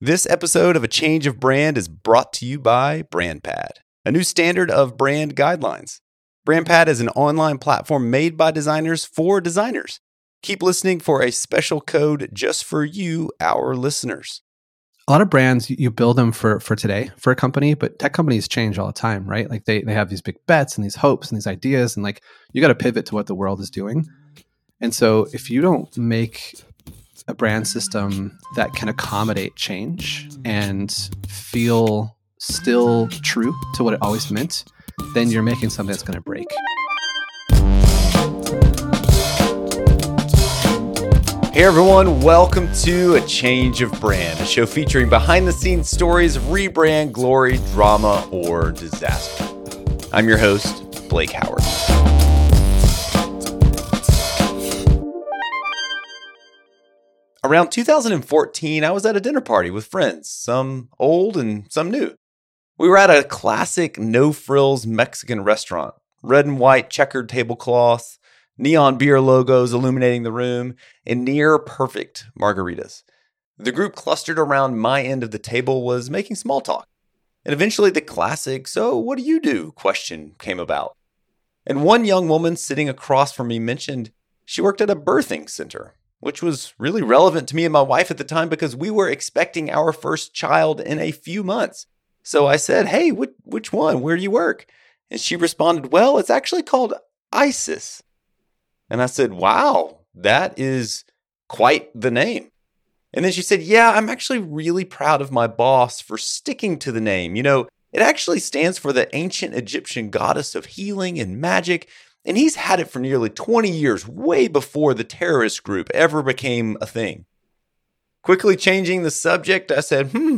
This episode of A Change of Brand is brought to you by BrandPad, a new standard of brand guidelines. BrandPad is an online platform made by designers for designers. Keep listening for a special code just for you, our listeners. A lot of brands you build them for for today for a company, but tech companies change all the time, right? Like they they have these big bets and these hopes and these ideas, and like you got to pivot to what the world is doing. And so if you don't make a brand system that can accommodate change and feel still true to what it always meant, then you're making something that's going to break. Hey everyone, welcome to A Change of Brand, a show featuring behind the scenes stories of rebrand, glory, drama, or disaster. I'm your host, Blake Howard. Around 2014, I was at a dinner party with friends, some old and some new. We were at a classic no frills Mexican restaurant, red and white checkered tablecloths, neon beer logos illuminating the room, and near perfect margaritas. The group clustered around my end of the table was making small talk. And eventually the classic, so what do you do question came about. And one young woman sitting across from me mentioned she worked at a birthing center which was really relevant to me and my wife at the time because we were expecting our first child in a few months. So I said, Hey, which, which one? Where do you work? And she responded, Well, it's actually called ISIS. And I said, Wow, that is quite the name. And then she said, Yeah, I'm actually really proud of my boss for sticking to the name. You know, it actually stands for the ancient Egyptian goddess of healing and magic. And he's had it for nearly 20 years, way before the terrorist group ever became a thing. Quickly changing the subject, I said, hmm,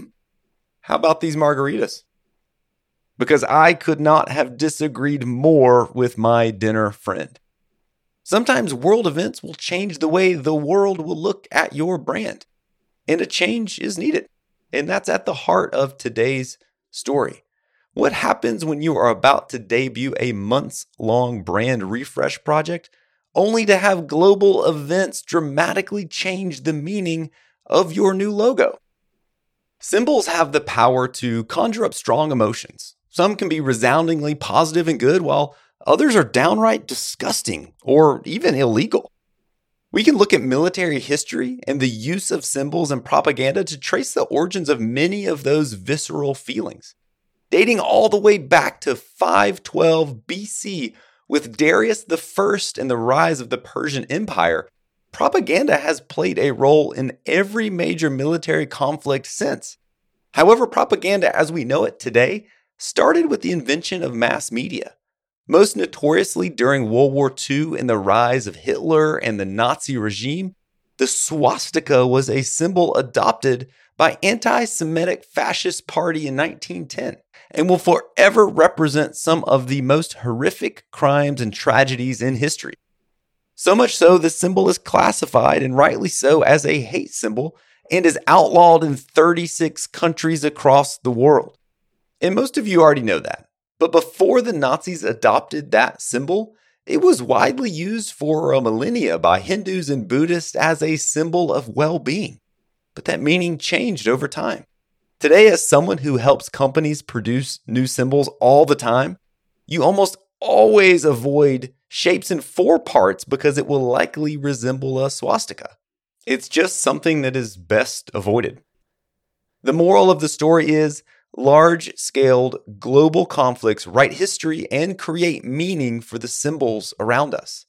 how about these margaritas? Because I could not have disagreed more with my dinner friend. Sometimes world events will change the way the world will look at your brand, and a change is needed. And that's at the heart of today's story. What happens when you are about to debut a months long brand refresh project only to have global events dramatically change the meaning of your new logo? Symbols have the power to conjure up strong emotions. Some can be resoundingly positive and good, while others are downright disgusting or even illegal. We can look at military history and the use of symbols and propaganda to trace the origins of many of those visceral feelings dating all the way back to 512 BC with Darius I and the rise of the Persian Empire. Propaganda has played a role in every major military conflict since. However, propaganda as we know it today started with the invention of mass media. Most notoriously during World War II and the rise of Hitler and the Nazi regime, the swastika was a symbol adopted by anti-Semitic fascist party in 1910 and will forever represent some of the most horrific crimes and tragedies in history. So much so, the symbol is classified, and rightly so, as a hate symbol and is outlawed in 36 countries across the world. And most of you already know that. But before the Nazis adopted that symbol, it was widely used for a millennia by Hindus and Buddhists as a symbol of well being. But that meaning changed over time. Today, as someone who helps companies produce new symbols all the time, you almost always avoid shapes in four parts because it will likely resemble a swastika. It's just something that is best avoided. The moral of the story is large scaled global conflicts write history and create meaning for the symbols around us.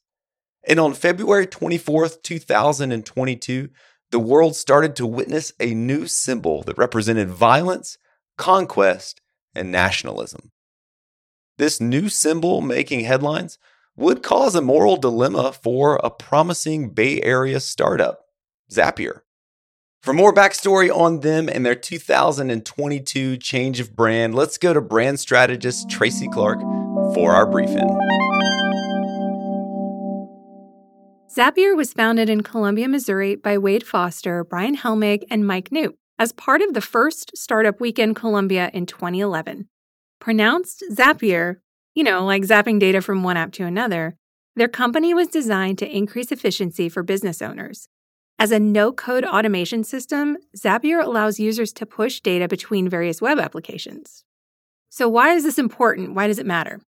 And on February 24th, 2022, the world started to witness a new symbol that represented violence, conquest, and nationalism. This new symbol making headlines would cause a moral dilemma for a promising Bay Area startup, Zapier. For more backstory on them and their 2022 change of brand, let's go to brand strategist Tracy Clark for our briefing. Zapier was founded in Columbia, Missouri by Wade Foster, Brian Helmig, and Mike Knoop as part of the first Startup Weekend Columbia in 2011. Pronounced Zapier, you know, like zapping data from one app to another, their company was designed to increase efficiency for business owners. As a no code automation system, Zapier allows users to push data between various web applications. So, why is this important? Why does it matter?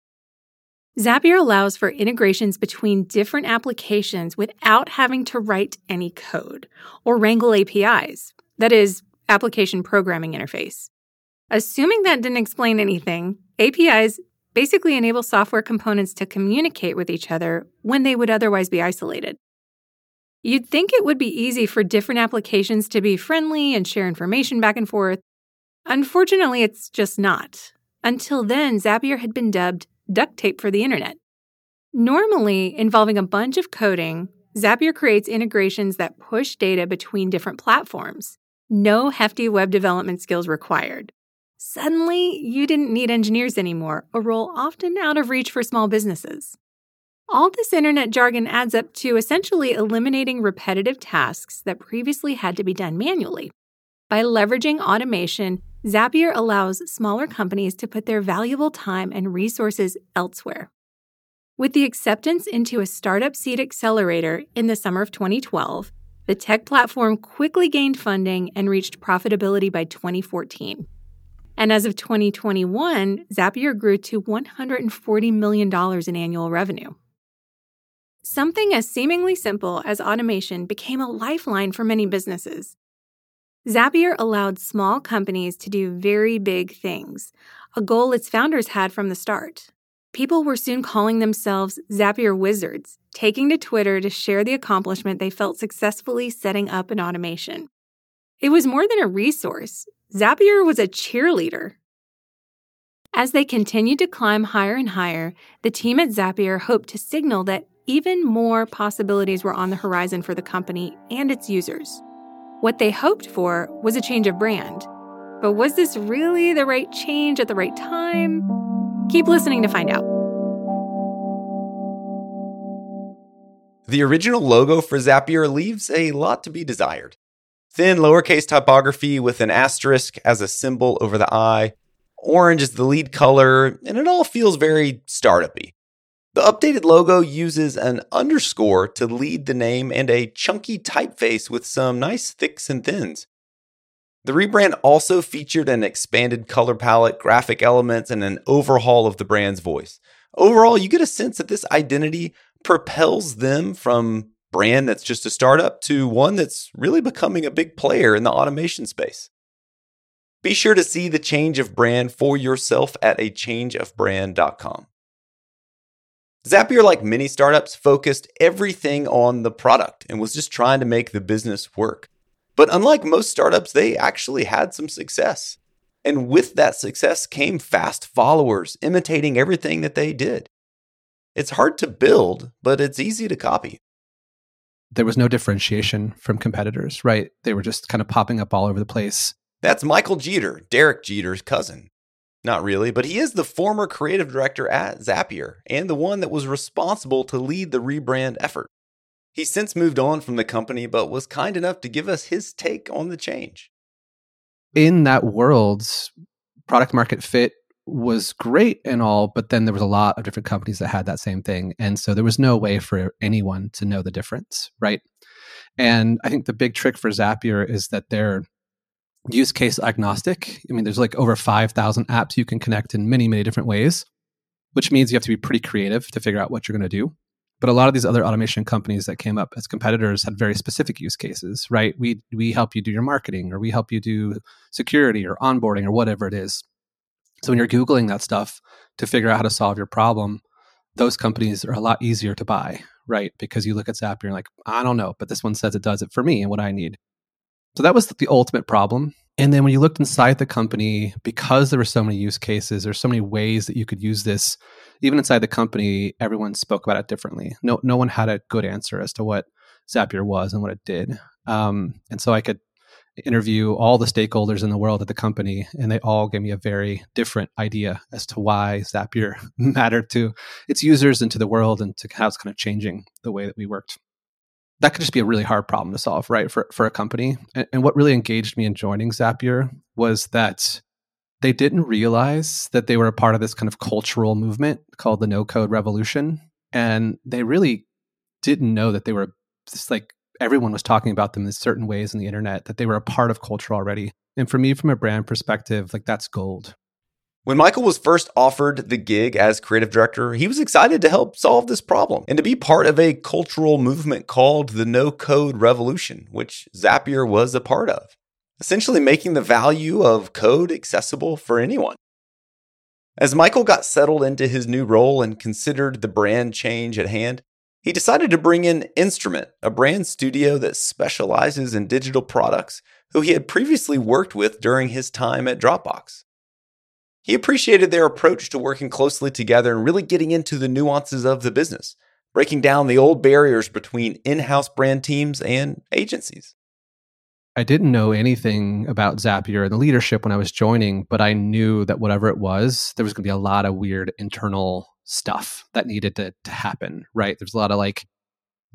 Zapier allows for integrations between different applications without having to write any code or wrangle APIs, that is, application programming interface. Assuming that didn't explain anything, APIs basically enable software components to communicate with each other when they would otherwise be isolated. You'd think it would be easy for different applications to be friendly and share information back and forth. Unfortunately, it's just not. Until then, Zapier had been dubbed duct tape for the internet. Normally, involving a bunch of coding, Zapier creates integrations that push data between different platforms. No hefty web development skills required. Suddenly, you didn't need engineers anymore, a role often out of reach for small businesses. All this internet jargon adds up to essentially eliminating repetitive tasks that previously had to be done manually. By leveraging automation, Zapier allows smaller companies to put their valuable time and resources elsewhere. With the acceptance into a startup seed accelerator in the summer of 2012, the tech platform quickly gained funding and reached profitability by 2014. And as of 2021, Zapier grew to $140 million in annual revenue. Something as seemingly simple as automation became a lifeline for many businesses. Zapier allowed small companies to do very big things, a goal its founders had from the start. People were soon calling themselves Zapier wizards, taking to Twitter to share the accomplishment they felt successfully setting up an automation. It was more than a resource, Zapier was a cheerleader. As they continued to climb higher and higher, the team at Zapier hoped to signal that even more possibilities were on the horizon for the company and its users. What they hoped for was a change of brand. But was this really the right change at the right time? Keep listening to find out. The original logo for Zapier leaves a lot to be desired. Thin lowercase typography with an asterisk as a symbol over the I. Orange is the lead color, and it all feels very startupy. The updated logo uses an underscore to lead the name and a chunky typeface with some nice thicks and thins. The rebrand also featured an expanded color palette, graphic elements, and an overhaul of the brand's voice. Overall, you get a sense that this identity propels them from brand that's just a startup to one that's really becoming a big player in the automation space. Be sure to see the change of brand for yourself at a changeofbrand.com. Zapier, like many startups, focused everything on the product and was just trying to make the business work. But unlike most startups, they actually had some success. And with that success came fast followers imitating everything that they did. It's hard to build, but it's easy to copy there was no differentiation from competitors, right? They were just kind of popping up all over the place. That's Michael Jeter, Derek Jeter's cousin. Not really, but he is the former creative director at Zapier and the one that was responsible to lead the rebrand effort. He's since moved on from the company, but was kind enough to give us his take on the change. In that world, product market fit was great and all, but then there was a lot of different companies that had that same thing. And so there was no way for anyone to know the difference, right? And I think the big trick for Zapier is that they're use case agnostic. I mean, there's like over 5,000 apps you can connect in many, many different ways, which means you have to be pretty creative to figure out what you're going to do. But a lot of these other automation companies that came up as competitors had very specific use cases, right? We we help you do your marketing or we help you do security or onboarding or whatever it is. So when you're Googling that stuff to figure out how to solve your problem, those companies are a lot easier to buy, right? Because you look at Zapier and you're like, I don't know, but this one says it does it for me and what I need. So that was the ultimate problem. And then when you looked inside the company, because there were so many use cases, there's so many ways that you could use this. Even inside the company, everyone spoke about it differently. No, no one had a good answer as to what Zapier was and what it did. Um, and so I could interview all the stakeholders in the world at the company, and they all gave me a very different idea as to why Zapier mattered to its users and to the world and to how it's kind of changing the way that we worked. That could just be a really hard problem to solve, right, for, for a company. And, and what really engaged me in joining Zapier was that they didn't realize that they were a part of this kind of cultural movement called the no code revolution. And they really didn't know that they were just like everyone was talking about them in certain ways on the internet that they were a part of culture already. And for me, from a brand perspective, like that's gold. When Michael was first offered the gig as creative director, he was excited to help solve this problem and to be part of a cultural movement called the No Code Revolution, which Zapier was a part of, essentially making the value of code accessible for anyone. As Michael got settled into his new role and considered the brand change at hand, he decided to bring in Instrument, a brand studio that specializes in digital products, who he had previously worked with during his time at Dropbox. He appreciated their approach to working closely together and really getting into the nuances of the business, breaking down the old barriers between in house brand teams and agencies. I didn't know anything about Zapier and the leadership when I was joining, but I knew that whatever it was, there was going to be a lot of weird internal stuff that needed to, to happen, right? There's a lot of like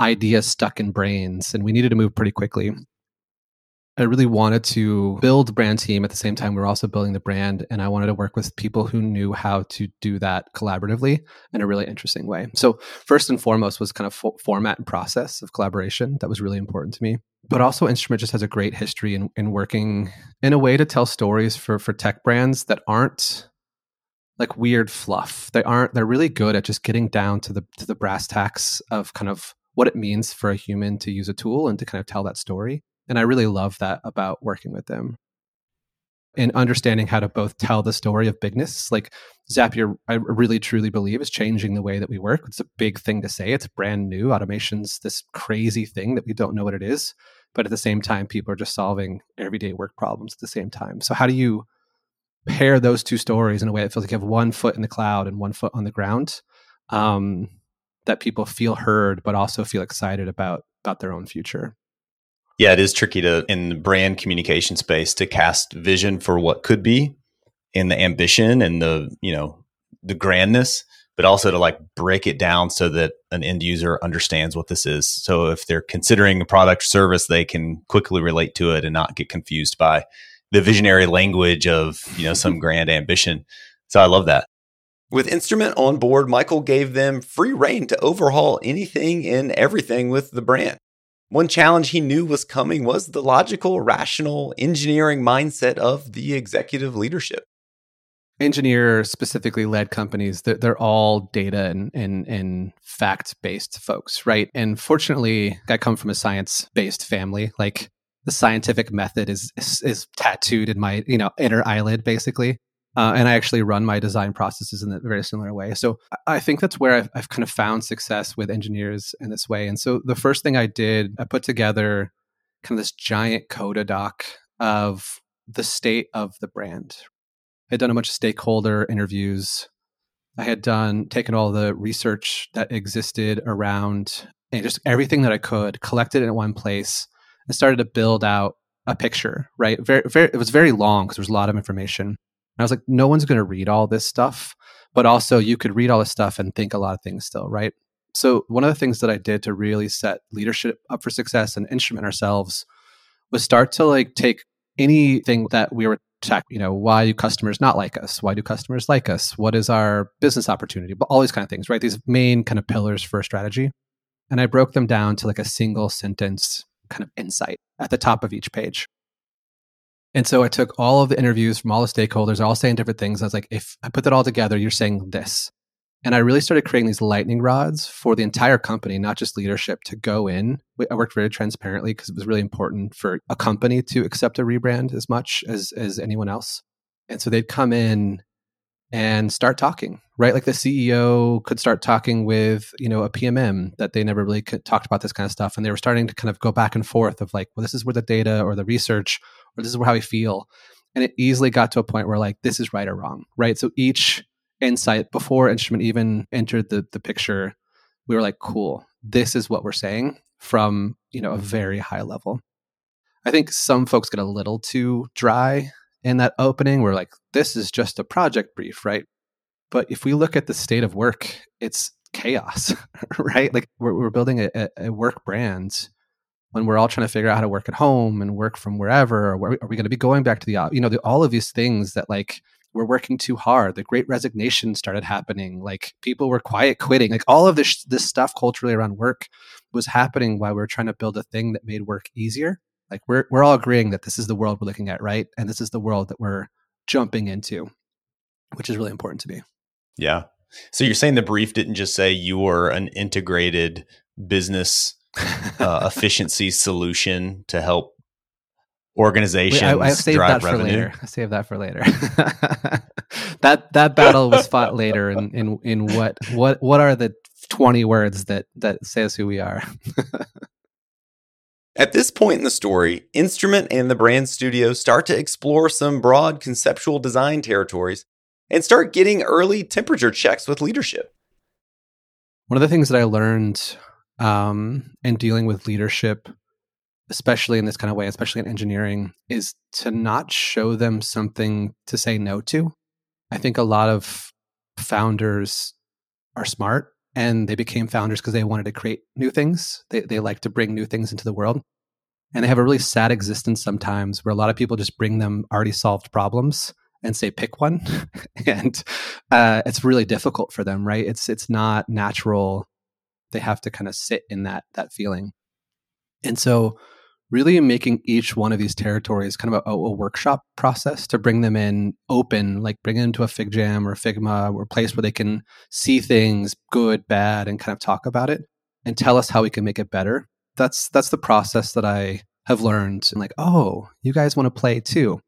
ideas stuck in brains, and we needed to move pretty quickly. I really wanted to build brand team at the same time we were also building the brand. And I wanted to work with people who knew how to do that collaboratively in a really interesting way. So, first and foremost was kind of fo- format and process of collaboration. That was really important to me. But also, Instrument just has a great history in, in working in a way to tell stories for, for tech brands that aren't like weird fluff. They aren't, they're really good at just getting down to the, to the brass tacks of kind of what it means for a human to use a tool and to kind of tell that story. And I really love that about working with them. And understanding how to both tell the story of bigness, like Zapier, I really truly believe is changing the way that we work. It's a big thing to say. It's brand new. Automation's this crazy thing that we don't know what it is. But at the same time, people are just solving everyday work problems at the same time. So, how do you pair those two stories in a way that feels like you have one foot in the cloud and one foot on the ground? Um, that people feel heard, but also feel excited about about their own future. Yeah, it is tricky to in the brand communication space to cast vision for what could be and the ambition and the, you know, the grandness, but also to like break it down so that an end user understands what this is. So if they're considering a product or service, they can quickly relate to it and not get confused by the visionary language of, you know, some grand ambition. So I love that. With Instrument on board, Michael gave them free reign to overhaul anything and everything with the brand. One challenge he knew was coming was the logical, rational engineering mindset of the executive leadership. Engineer specifically led companies, they're, they're all data and, and, and fact based folks, right? And fortunately, I come from a science based family. Like the scientific method is, is, is tattooed in my you know inner eyelid, basically. Uh, and I actually run my design processes in a very similar way. So I think that's where I've, I've kind of found success with engineers in this way. And so the first thing I did, I put together kind of this giant coda doc of the state of the brand. I had done a bunch of stakeholder interviews. I had done taken all the research that existed around and just everything that I could, collected it in one place, and started to build out a picture. Right, very, very. It was very long because there was a lot of information I was like, no one's going to read all this stuff, but also you could read all this stuff and think a lot of things still, right? So one of the things that I did to really set leadership up for success and instrument ourselves was start to like take anything that we were tech, you know, why do customers not like us? Why do customers like us? What is our business opportunity? But all these kind of things, right? These main kind of pillars for a strategy. And I broke them down to like a single sentence kind of insight at the top of each page. And so I took all of the interviews from all the stakeholders, all saying different things. I was like, if I put that all together, you're saying this. And I really started creating these lightning rods for the entire company, not just leadership, to go in. I worked very transparently because it was really important for a company to accept a rebrand as much as, as anyone else. And so they'd come in and start talking, right? Like the CEO could start talking with, you know, a PMM that they never really talked about this kind of stuff. And they were starting to kind of go back and forth of like, well, this is where the data or the research or this is how we feel. And it easily got to a point where like, this is right or wrong, right? So each insight before instrument even entered the, the picture, we were like, cool, this is what we're saying from, you know, a very high level. I think some folks get a little too dry in that opening we're like this is just a project brief right but if we look at the state of work it's chaos right like we're, we're building a, a, work brand when we're all trying to figure out how to work at home and work from wherever or are we going to be going back to the you know the, all of these things that like we're working too hard the great resignation started happening like people were quiet quitting like all of this this stuff culturally around work was happening while we were trying to build a thing that made work easier. Like we're we're all agreeing that this is the world we're looking at, right? And this is the world that we're jumping into, which is really important to me. Yeah. So you're saying the brief didn't just say you were an integrated business uh, efficiency solution to help organizations Wait, I, I saved drive that revenue. for later. I saved that for later. that that battle was fought later in, in in what what what are the 20 words that that says who we are. At this point in the story, Instrument and the brand studio start to explore some broad conceptual design territories and start getting early temperature checks with leadership. One of the things that I learned um, in dealing with leadership, especially in this kind of way, especially in engineering, is to not show them something to say no to. I think a lot of founders are smart and they became founders because they wanted to create new things. They, they like to bring new things into the world. And they have a really sad existence sometimes where a lot of people just bring them already solved problems and say pick one and uh, it's really difficult for them right it's it's not natural they have to kind of sit in that that feeling and so really making each one of these territories kind of a, a, workshop process to bring them in open like bring them to a FigJam or figma or a place where they can see things good bad and kind of talk about it and tell us how we can make it better that's that's the process that i have learned and like oh you guys want to play too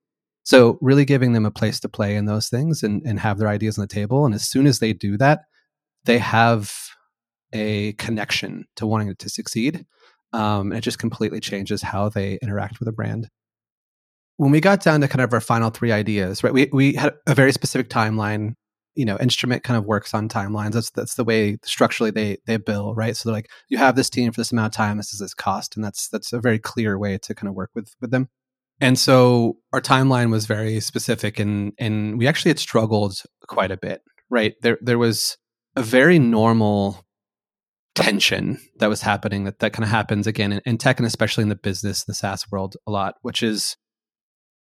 so really giving them a place to play in those things and, and have their ideas on the table. And as soon as they do that, they have a connection to wanting it to succeed. Um, and it just completely changes how they interact with a brand. When we got down to kind of our final three ideas, right, we, we had a very specific timeline. You know, instrument kind of works on timelines. That's that's the way structurally they they bill, right? So they're like, you have this team for this amount of time, this is this cost, and that's that's a very clear way to kind of work with with them. And so our timeline was very specific and and we actually had struggled quite a bit, right? There there was a very normal tension that was happening that, that kind of happens again in, in tech and especially in the business, the SaaS world a lot, which is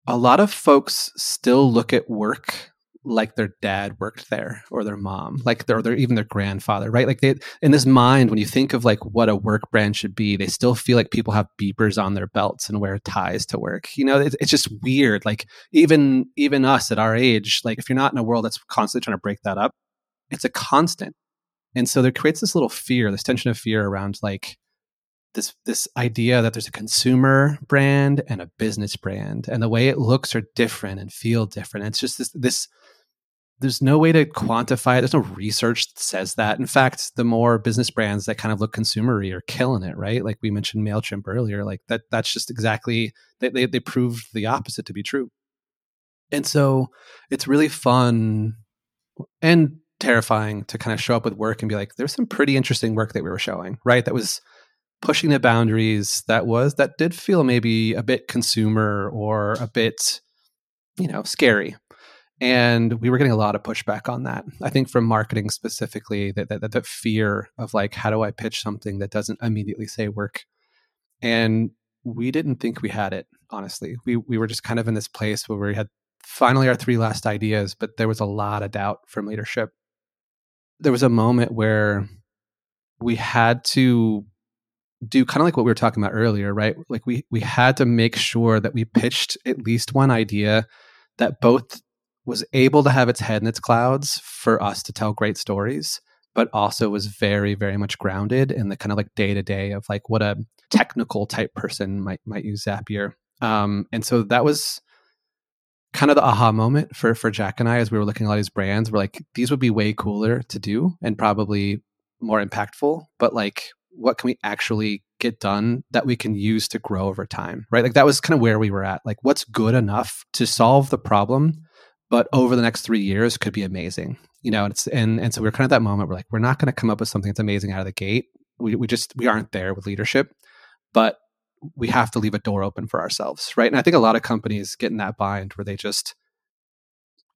a lot of folks still look at work like their dad worked there or their mom like their, their even their grandfather right? Like they in this mind when you think of like what a work brand should be they still feel like people have beepers on their belts and wear ties to work you know? It's, it's just weird like even even us at our age like if you're not in a world that's constantly trying to break that up it's a constant and so there creates this little fear this tension of fear around like this this idea that there's a consumer brand and a business brand and the way it looks are different and feel different And it's just this this there's no way to quantify it. There's no research that says that. In fact, the more business brands that kind of look consumery are killing it, right? Like we mentioned MailChimp earlier, like that that's just exactly they, they, they proved the opposite to be true. And so it's really fun and terrifying to kind of show up with work and be like, there's some pretty interesting work that we were showing, right? That was pushing the boundaries that was that did feel maybe a bit consumer or a bit, you know, scary. And we were getting a lot of pushback on that i think from marketing specifically that, that, that fear of like how do i pitch something that doesn't immediately say work? And we didn't think we had it honestly. We, we were just kind of in this place where we had finally our three last ideas but there was a lot of doubt from leadership there was a moment where we had to do kind of like what we were talking about earlier right like we we had to make sure that we pitched at least one idea that both was able to have its head in its clouds for us to tell great stories, but also was very, very much grounded in the kind of like day to day of like what a technical type person might might use Zapier. Um, and so that was kind of the aha moment for for Jack and I as we were looking at all these brands. We're like, these would be way cooler to do and probably more impactful, but like what can we actually get done that we can use to grow over time right like that was kind of where we were at like what's good enough to solve the problem but over the next three years could be amazing. You know, and it's and and so we're kind of that moment. We're like, we're not going to come up with something that's amazing out of the gate. We we just we aren't there with leadership, but we have to leave a door open for ourselves, right? And I think a lot of companies get in that bind where they just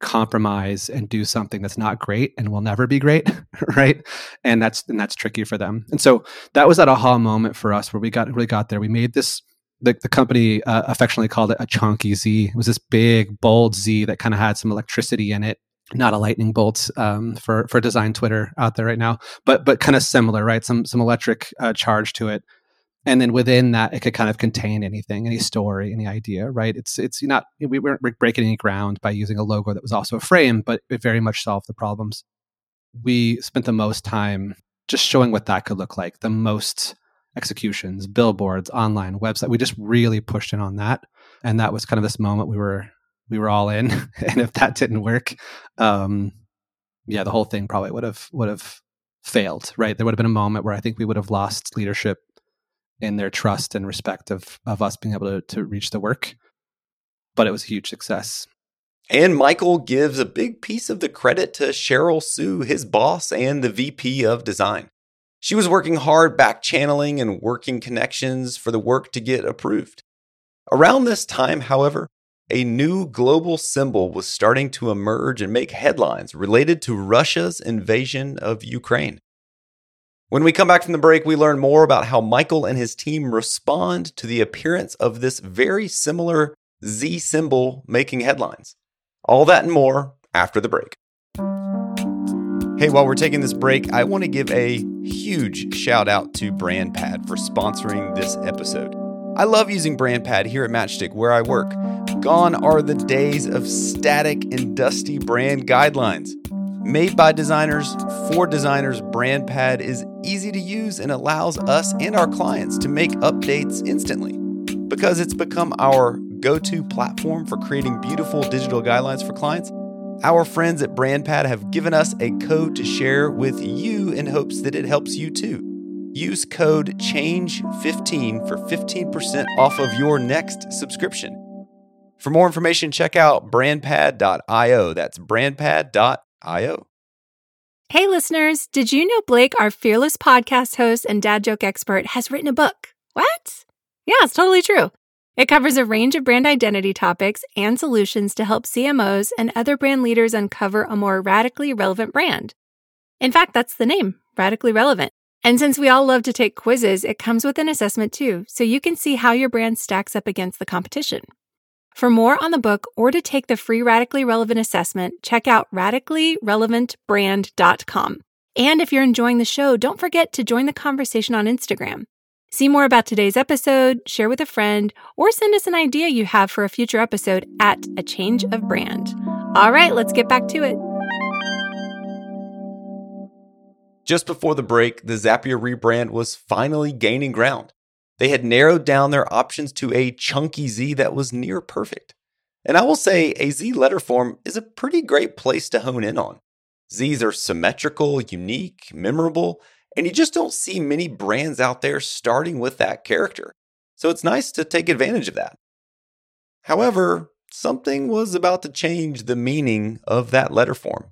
compromise and do something that's not great and will never be great right and that's and that's tricky for them and so that was that aha moment for us where we got really got there we made this the, the company uh, affectionately called it a chunky Z. It was this big, bold Z that kind of had some electricity in it. not a lightning bolt um, for for design Twitter out there right now, but but kind of similar, right? Some some electric uh, charge to it, and then within that, it could kind of contain anything, any story, any idea, right? It's it's not we weren't breaking any ground by using a logo that was also a frame, but it very much solved the problems. We spent the most time just showing what that could look like, the most executions, billboards, online, website. We just really pushed in on that, and that was kind of this moment we were we were all in. and if that didn't work, um, yeah, the whole thing probably would have would have failed. Right? There would have been a moment where I think we would have lost leadership in their trust and respect of of us being able to, to reach the work. But it was a huge success. And Michael gives a big piece of the credit to Cheryl Sue, his boss and the VP of design. She was working hard back channeling and working connections for the work to get approved. Around this time, however, a new global symbol was starting to emerge and make headlines related to Russia's invasion of Ukraine. When we come back from the break, we learn more about how Michael and his team respond to the appearance of this very similar Z symbol making headlines. All that and more after the break. Hey, while we're taking this break, I want to give a huge shout out to BrandPad for sponsoring this episode. I love using BrandPad here at Matchstic where I work. Gone are the days of static and dusty brand guidelines. Made by designers for designers, BrandPad is easy to use and allows us and our clients to make updates instantly. Because it's become our go to platform for creating beautiful digital guidelines for clients, our friends at BrandPad have given us a code to share with you in hopes that it helps you too. Use code CHANGE15 for 15% off of your next subscription. For more information, check out brandpad.io. That's brandpad.io. Hey, listeners, did you know Blake, our fearless podcast host and dad joke expert, has written a book? What? Yeah, it's totally true. It covers a range of brand identity topics and solutions to help CMOs and other brand leaders uncover a more radically relevant brand. In fact, that's the name, Radically Relevant. And since we all love to take quizzes, it comes with an assessment too, so you can see how your brand stacks up against the competition. For more on the book or to take the free Radically Relevant assessment, check out radicallyrelevantbrand.com. And if you're enjoying the show, don't forget to join the conversation on Instagram. See more about today's episode, share with a friend, or send us an idea you have for a future episode at A Change of Brand. All right, let's get back to it. Just before the break, the Zapier rebrand was finally gaining ground. They had narrowed down their options to a chunky Z that was near perfect. And I will say, a Z letter form is a pretty great place to hone in on. Zs are symmetrical, unique, memorable, and you just don't see many brands out there starting with that character. So it's nice to take advantage of that. However, something was about to change the meaning of that letter form.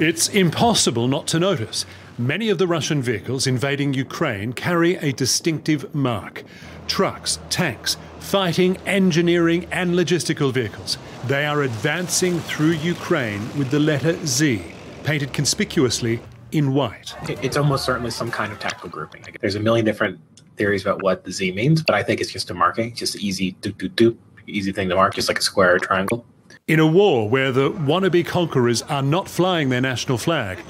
It's impossible not to notice. Many of the Russian vehicles invading Ukraine carry a distinctive mark trucks, tanks, fighting, engineering, and logistical vehicles. They are advancing through Ukraine with the letter Z, painted conspicuously in white. It's almost certainly some kind of tactical grouping. There's a million different theories about what the Z means, but I think it's just a marking, just easy doop doop doop, easy thing to mark, just like a square or triangle. In a war where the wannabe conquerors are not flying their national flag,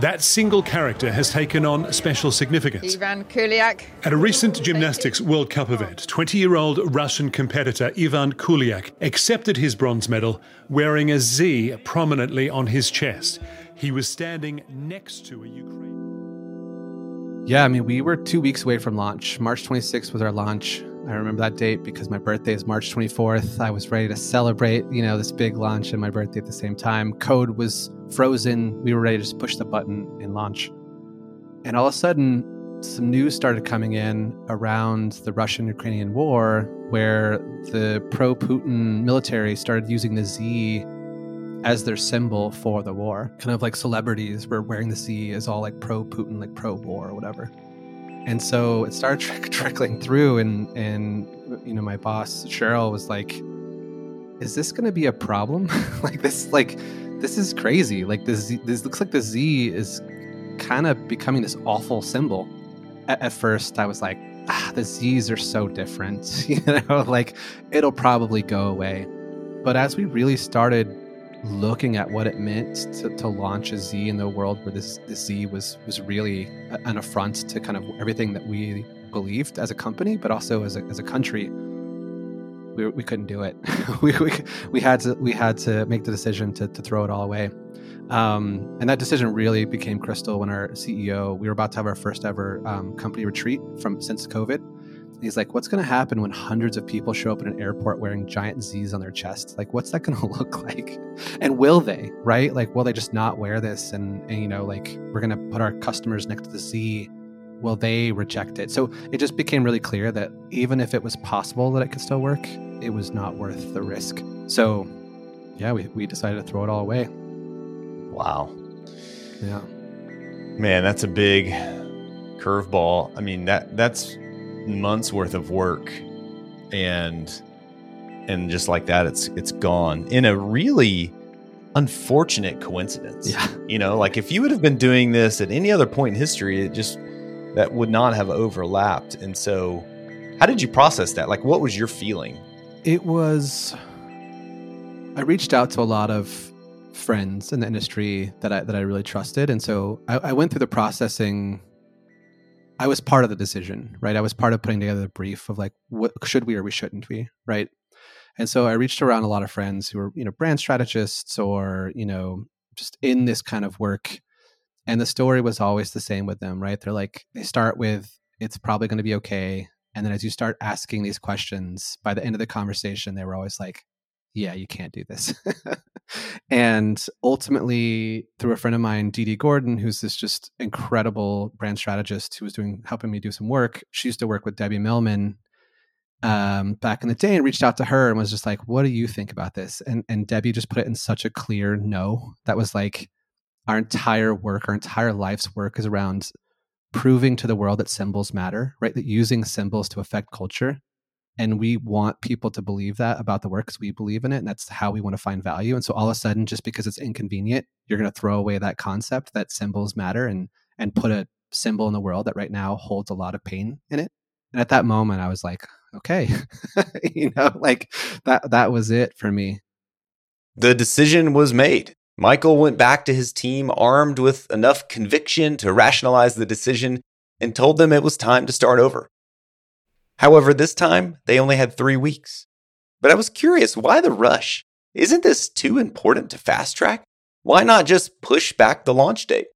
that single character has taken on special significance. Ivan Kuliak. At a recent Gymnastics World Cup event, 20 year old Russian competitor Ivan Kuliak accepted his bronze medal wearing a Z prominently on his chest. He was standing next to a Ukrainian. Yeah, I mean, we were two weeks away from launch. March 26th was our launch. I remember that date because my birthday is March 24th. I was ready to celebrate, you know, this big launch and my birthday at the same time. Code was frozen. We were ready to just push the button and launch. And all of a sudden, some news started coming in around the Russian Ukrainian war where the pro Putin military started using the Z as their symbol for the war. Kind of like celebrities were wearing the Z as all like pro Putin, like pro war or whatever. And so it started tr- trickling through, and and you know my boss Cheryl was like, "Is this going to be a problem? like this, like this is crazy. Like this, this looks like the Z is kind of becoming this awful symbol." At, at first, I was like, "Ah, the Z's are so different. you know, like it'll probably go away." But as we really started looking at what it meant to, to launch a Z in the world where this, this Z was was really an affront to kind of everything that we believed as a company, but also as a, as a country. We, we couldn't do it. we, we, we had to we had to make the decision to, to throw it all away. Um, and that decision really became crystal when our CEO, we were about to have our first ever um, company retreat from since COVID. He's like, what's going to happen when hundreds of people show up in an airport wearing giant Z's on their chest? Like, what's that going to look like? And will they, right? Like, will they just not wear this? And, and you know, like, we're going to put our customers next to the Z. Will they reject it? So it just became really clear that even if it was possible that it could still work, it was not worth the risk. So, yeah, we, we decided to throw it all away. Wow. Yeah. Man, that's a big curveball. I mean, that that's months worth of work and and just like that it's it's gone in a really unfortunate coincidence. Yeah. You know, like if you would have been doing this at any other point in history, it just that would not have overlapped. And so how did you process that? Like what was your feeling? It was I reached out to a lot of friends in the industry that I that I really trusted. And so I, I went through the processing I was part of the decision, right? I was part of putting together the brief of like, what should we or we shouldn't we, right? And so I reached around a lot of friends who were, you know, brand strategists or, you know, just in this kind of work. And the story was always the same with them, right? They're like, they start with, it's probably going to be okay. And then as you start asking these questions, by the end of the conversation, they were always like, yeah, you can't do this. and ultimately, through a friend of mine, Dee Dee Gordon, who's this just incredible brand strategist who was doing helping me do some work. She used to work with Debbie Millman um, back in the day and reached out to her and was just like, "What do you think about this?" And and Debbie just put it in such a clear no. That was like our entire work, our entire life's work is around proving to the world that symbols matter, right? That using symbols to affect culture and we want people to believe that about the work because we believe in it and that's how we want to find value and so all of a sudden just because it's inconvenient you're going to throw away that concept that symbols matter and and put a symbol in the world that right now holds a lot of pain in it. And at that moment i was like okay you know like that that was it for me. The decision was made. Michael went back to his team armed with enough conviction to rationalize the decision and told them it was time to start over However, this time they only had three weeks. But I was curious why the rush? Isn't this too important to fast track? Why not just push back the launch date?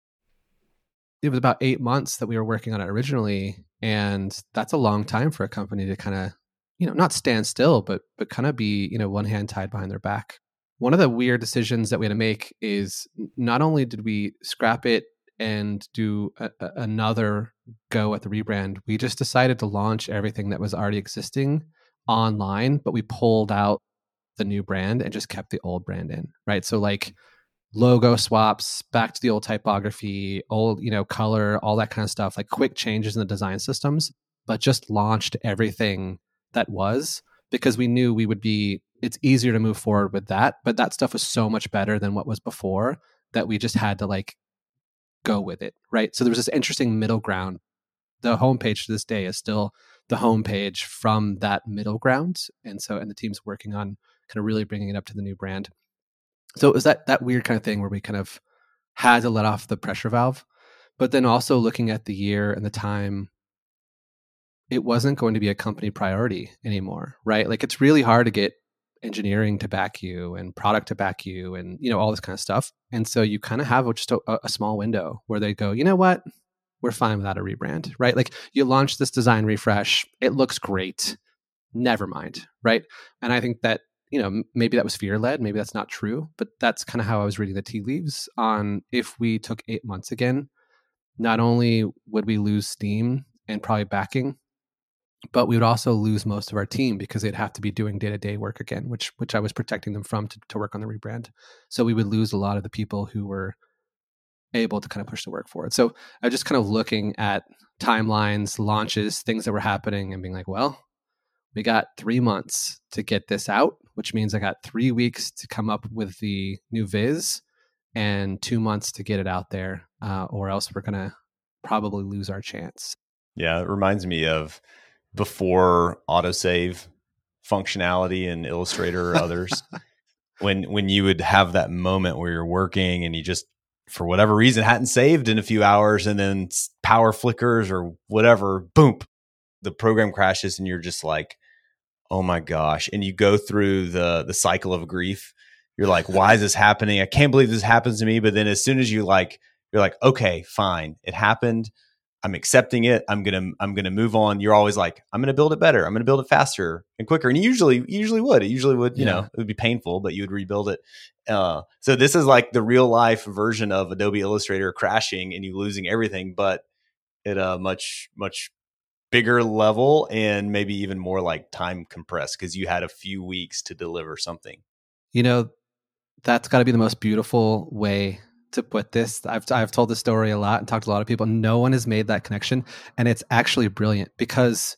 It was about eight months that we were working on it originally. And that's a long time for a company to kind of, you know, not stand still, but but kind of be, you know, one hand tied behind their back. One of the weird decisions that we had to make is not only did we scrap it and do a, a, another go at the rebrand, we just decided to launch everything that was already existing online, but we pulled out the new brand and just kept the old brand in, right? So like logo swaps, back to the old typography, old, you know, color, all that kind of stuff, like quick changes in the design systems, but just launched everything that was because we knew we would be it's easier to move forward with that, but that stuff was so much better than what was before that we just had to like go with it, right? So there was this interesting middle ground. The homepage to this day is still the homepage from that middle ground, and so and the team's working on kind of really bringing it up to the new brand. So it was that that weird kind of thing where we kind of had to let off the pressure valve, but then also looking at the year and the time it wasn't going to be a company priority anymore, right? Like it's really hard to get engineering to back you and product to back you and you know all this kind of stuff. And so you kind of have just a, a, small window where they go you know what? We're fine without a rebrand right? Like you launch this design refresh it looks great. Never mind right? And i think that you know maybe that was fear led maybe that's not true but that's kind of how i was reading the tea leaves on if we took eight months again not only would we lose steam and probably backing but we would also lose most of our team because they'd have to be doing day-to-day work again which which i was protecting them from to, to work on the rebrand. So we would lose a lot of the people who were able to kind of push the work forward. So i was just kind of looking at timelines launches things that were happening and being like well we got three months to get this out which means i got three weeks to come up with the new viz and two months to get it out there uh, or else we're to probably lose our chance. Yeah it reminds me of before autosave functionality in Illustrator or others. when when you would have that moment where you're working and you just for whatever reason hadn't saved in a few hours and then power flickers or whatever, boom, the program crashes and you're just like, oh my gosh. And you go through the the cycle of grief. You're like, why is this happening? I can't believe this happens to me. But then as soon as you like, you're like, okay, fine, it happened. I'm accepting it. I'm gonna I'm gonna move on. You're always like, I'm gonna build it better. I'm gonna build it faster and quicker. And usually usually would. It usually would, you yeah. know, it would be painful, but you would rebuild it. Uh, so this is like the real life version of Adobe Illustrator crashing and you losing everything, but at a much much bigger level and maybe even more like time compressed because you had a few weeks to deliver something. You know, that's got to be the most beautiful way to put this. I've I've told the story a lot and talked to a lot of people. No one has made that connection, and it's actually brilliant because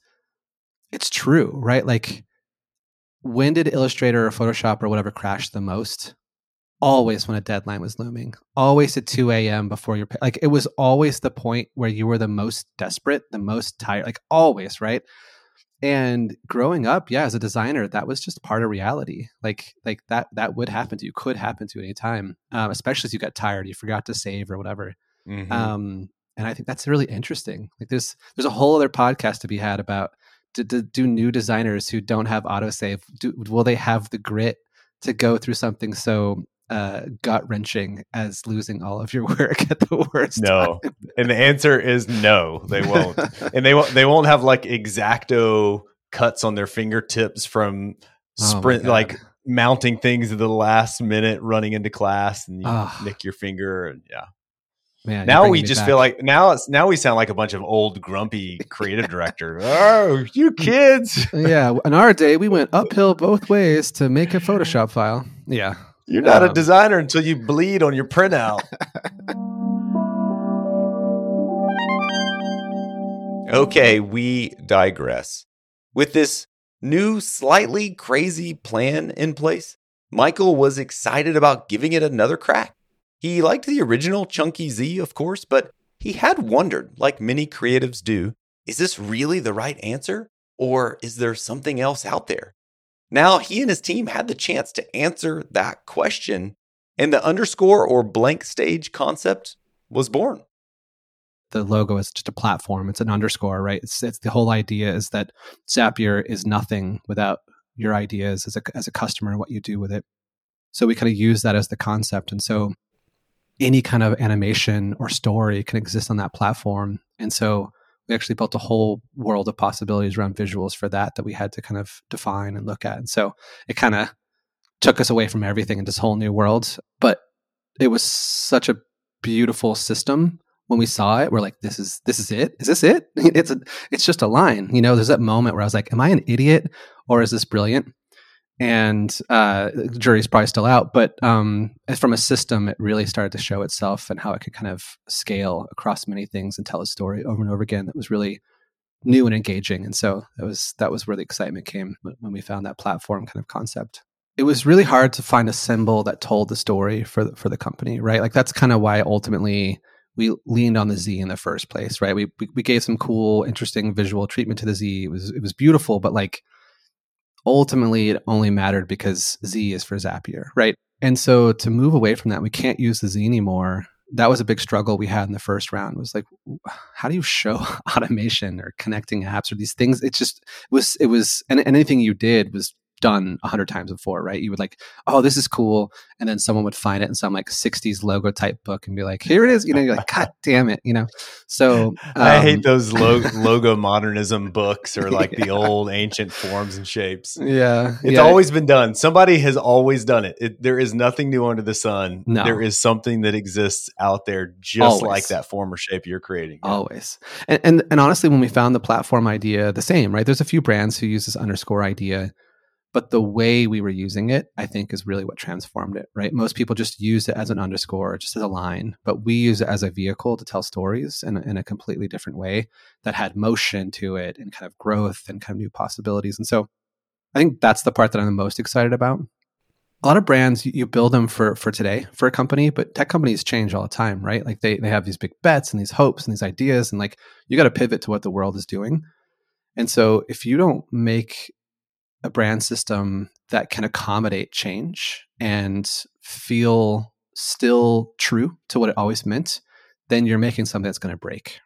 it's true, right? Like, when did Illustrator or Photoshop or whatever crash the most? Always when a deadline was looming. Always at two a.m. before your like. It was always the point where you were the most desperate, the most tired. Like always, right? And growing up yeah as a designer that was just part of reality. Like like that that would happen to you could happen to you any time um, especially as you got tired you forgot to save or whatever. Mm-hmm. um, and i think that's really interesting. Like there's there's a whole other podcast to be had about do, do, do new designers who don't have autosave do, will they have the grit to go through something so uh, gut wrenching as losing all of your work at the worst. No, and the answer is no, they won't, and they won't. They won't have like exacto cuts on their fingertips from oh sprint, oh like mounting things at the last minute, running into class, and you oh. nick your finger. And yeah, Man, now we just back. feel like now it's now we sound like a bunch of old grumpy creative director. oh, you kids! yeah, in our day, we went uphill both ways to make a Photoshop file. Yeah, you're not um, a designer until you bleed on your printout. okay, we digress. With this new, slightly crazy plan in place, Michael was excited about giving it another crack. He liked the original Chunky Z, of course, but he had wondered, like many creatives do, is this really the right answer? Or is there something else out there? Now he and his team had the chance to answer that question, and the underscore or blank stage concept was born. The logo is just a platform, it's an underscore, right? It's, it's the whole idea is that Zapier is nothing without your ideas as a, as a customer and what you do with it. So we kind of use that as the concept. And so any kind of animation or story can exist on that platform. And so we actually built a whole world of possibilities around visuals for that that we had to kind of define and look at. And so it kind of took us away from everything in this whole new world. But it was such a beautiful system when we saw it. We're like, this is this is it? Is this it? It's a it's just a line. You know, there's that moment where I was like, am I an idiot or is this brilliant? And uh, the jury's probably still out. But um, from a system, it really started to show itself and how it could kind of scale across many things and tell a story over and over again that was really new and engaging. And so that was that was where the excitement came when we found that platform kind of concept. It was really hard to find a symbol that told the story for the, for the company, right? Like that's kind of why ultimately we leaned on the Z in the first place, right? We, we we gave some cool, interesting visual treatment to the Z. It was it was beautiful, but like ultimately it only mattered because Z is for Zapier, right? And so to move away from that, we can't use the Z anymore. That was a big struggle we had in the first round. Was like, how do you show automation or connecting apps or these things? It just was it was and anything you did was done a hundred times before, right? You would like, oh, this is cool, and then someone would find it in some like '60s logo type book and be like, here it is. You know, you're like, God damn it, you know. So um, I hate um, those lo- logo modernism books or like yeah. the old ancient forms and shapes. Yeah, it's yeah. always been done. Somebody has always done it. it. There is nothing new under the sun. No. There is something that exists out there just always. like that form or shape you're creating. Yeah. Always, and, and and honestly, when we found the platform idea, the same, right? There's a few brands who use this underscore idea but the way we were using it i think is really what transformed it right? Most people just use it as an underscore just as a line but we use it as a vehicle to tell stories in, in a completely different way that had motion to it and kind of growth and kind of new possibilities. And so i think that's the part that i'm the most excited about. A lot of brands you build them for for today for a company but tech companies change all the time right? Like they they have these big bets and these hopes and these ideas and like you got to pivot to what the world is doing. And so if you don't make a brand system that can accommodate change and feel still true to what it always meant, then you're making something that's going to break.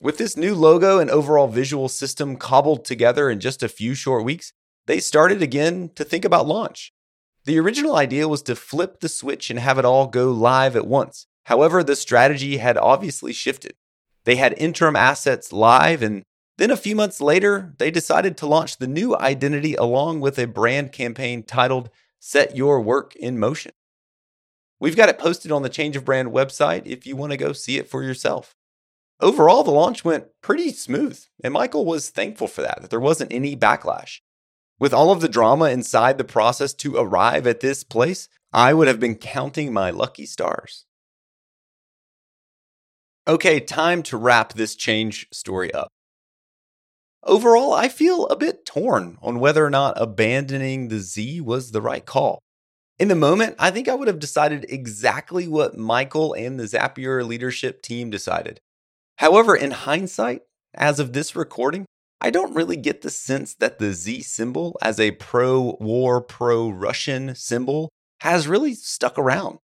With this new logo and overall visual system cobbled together in just a few short weeks, they started again to think about launch. The original idea was to flip the switch and have it all go live at once. However, the strategy had obviously shifted. They had interim assets live, and then a few months later, they decided to launch the new identity along with a brand campaign titled Set Your Work in Motion. We've got it posted on the Change of Brand website if you want to go see it for yourself. Overall, the launch went pretty smooth, and Michael was thankful for that, that there wasn't any backlash. With all of the drama inside the process to arrive at this place, I would have been counting my lucky stars. Okay, time to wrap this change story up. Overall, I feel a bit torn on whether or not abandoning the Z was the right call. In the moment, I think I would have decided exactly what Michael and the Zapier leadership team decided. However, in hindsight, as of this recording, I don't really get the sense that the Z symbol as a pro war, pro Russian symbol has really stuck around.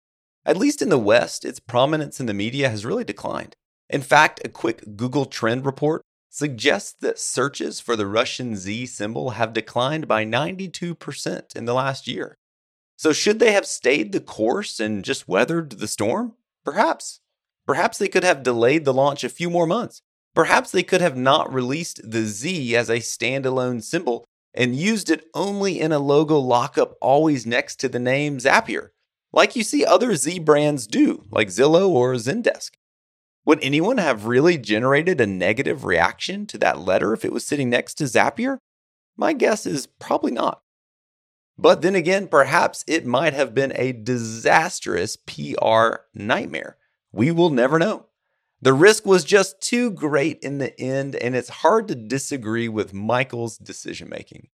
At least in the West, its prominence in the media has really declined. In fact, a quick Google trend report suggests that searches for the Russian Z symbol have declined by 92% in the last year. So, should they have stayed the course and just weathered the storm? Perhaps. Perhaps they could have delayed the launch a few more months. Perhaps they could have not released the Z as a standalone symbol and used it only in a logo lockup always next to the name Zapier, like you see other Z brands do, like Zillow or Zendesk. Would anyone have really generated a negative reaction to that letter if it was sitting next to Zapier? My guess is probably not. But then again, perhaps it might have been a disastrous PR nightmare. We will never know. The risk was just too great in the end, and it's hard to disagree with Michael's decision making.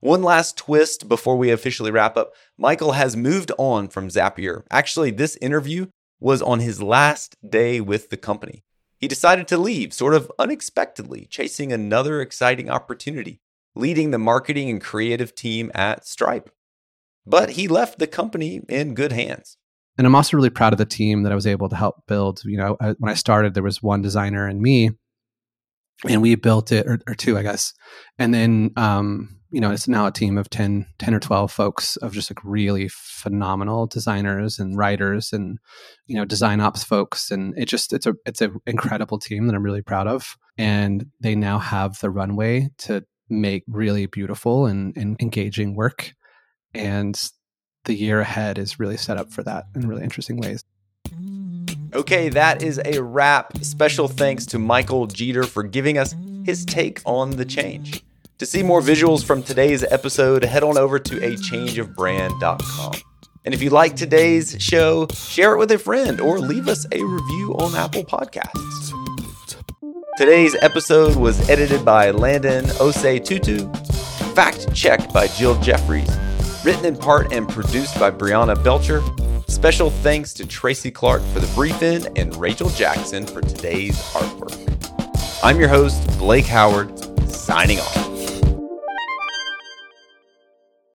One last twist before we officially wrap up Michael has moved on from Zapier. Actually, this interview was on his last day with the company. He decided to leave sort of unexpectedly, chasing another exciting opportunity, leading the marketing and creative team at Stripe. But he left the company in good hands and I'm also really proud of the team that I was able to help build. You know, uh, when I started, there was one designer and me, and we built it, or, or two, I guess. And then, um, you know, it's now a team of 10, 10 or 12 folks of just like really phenomenal designers and writers and, you know, design ops folks. And it just, it's a, it's an incredible team that I'm really proud of. And they now have the runway to make really beautiful and, and engaging work. And the year ahead is really set up for that in really interesting ways. Okay, that is a wrap. Special thanks to Michael Jeter for giving us his take on the change. To see more visuals from today's episode, head on over to achangeofbrand.com. And if you like today's show, share it with a friend or leave us a review on Apple Podcasts. Today's episode was edited by Landon Oseitutu, fact checked by Jill Jeffries, written in part and produced by Brianna Belcher. Special thanks to Tracy Clark for the briefing and Rachel Jackson for today's artwork. I'm your host, Blake Howard, signing off.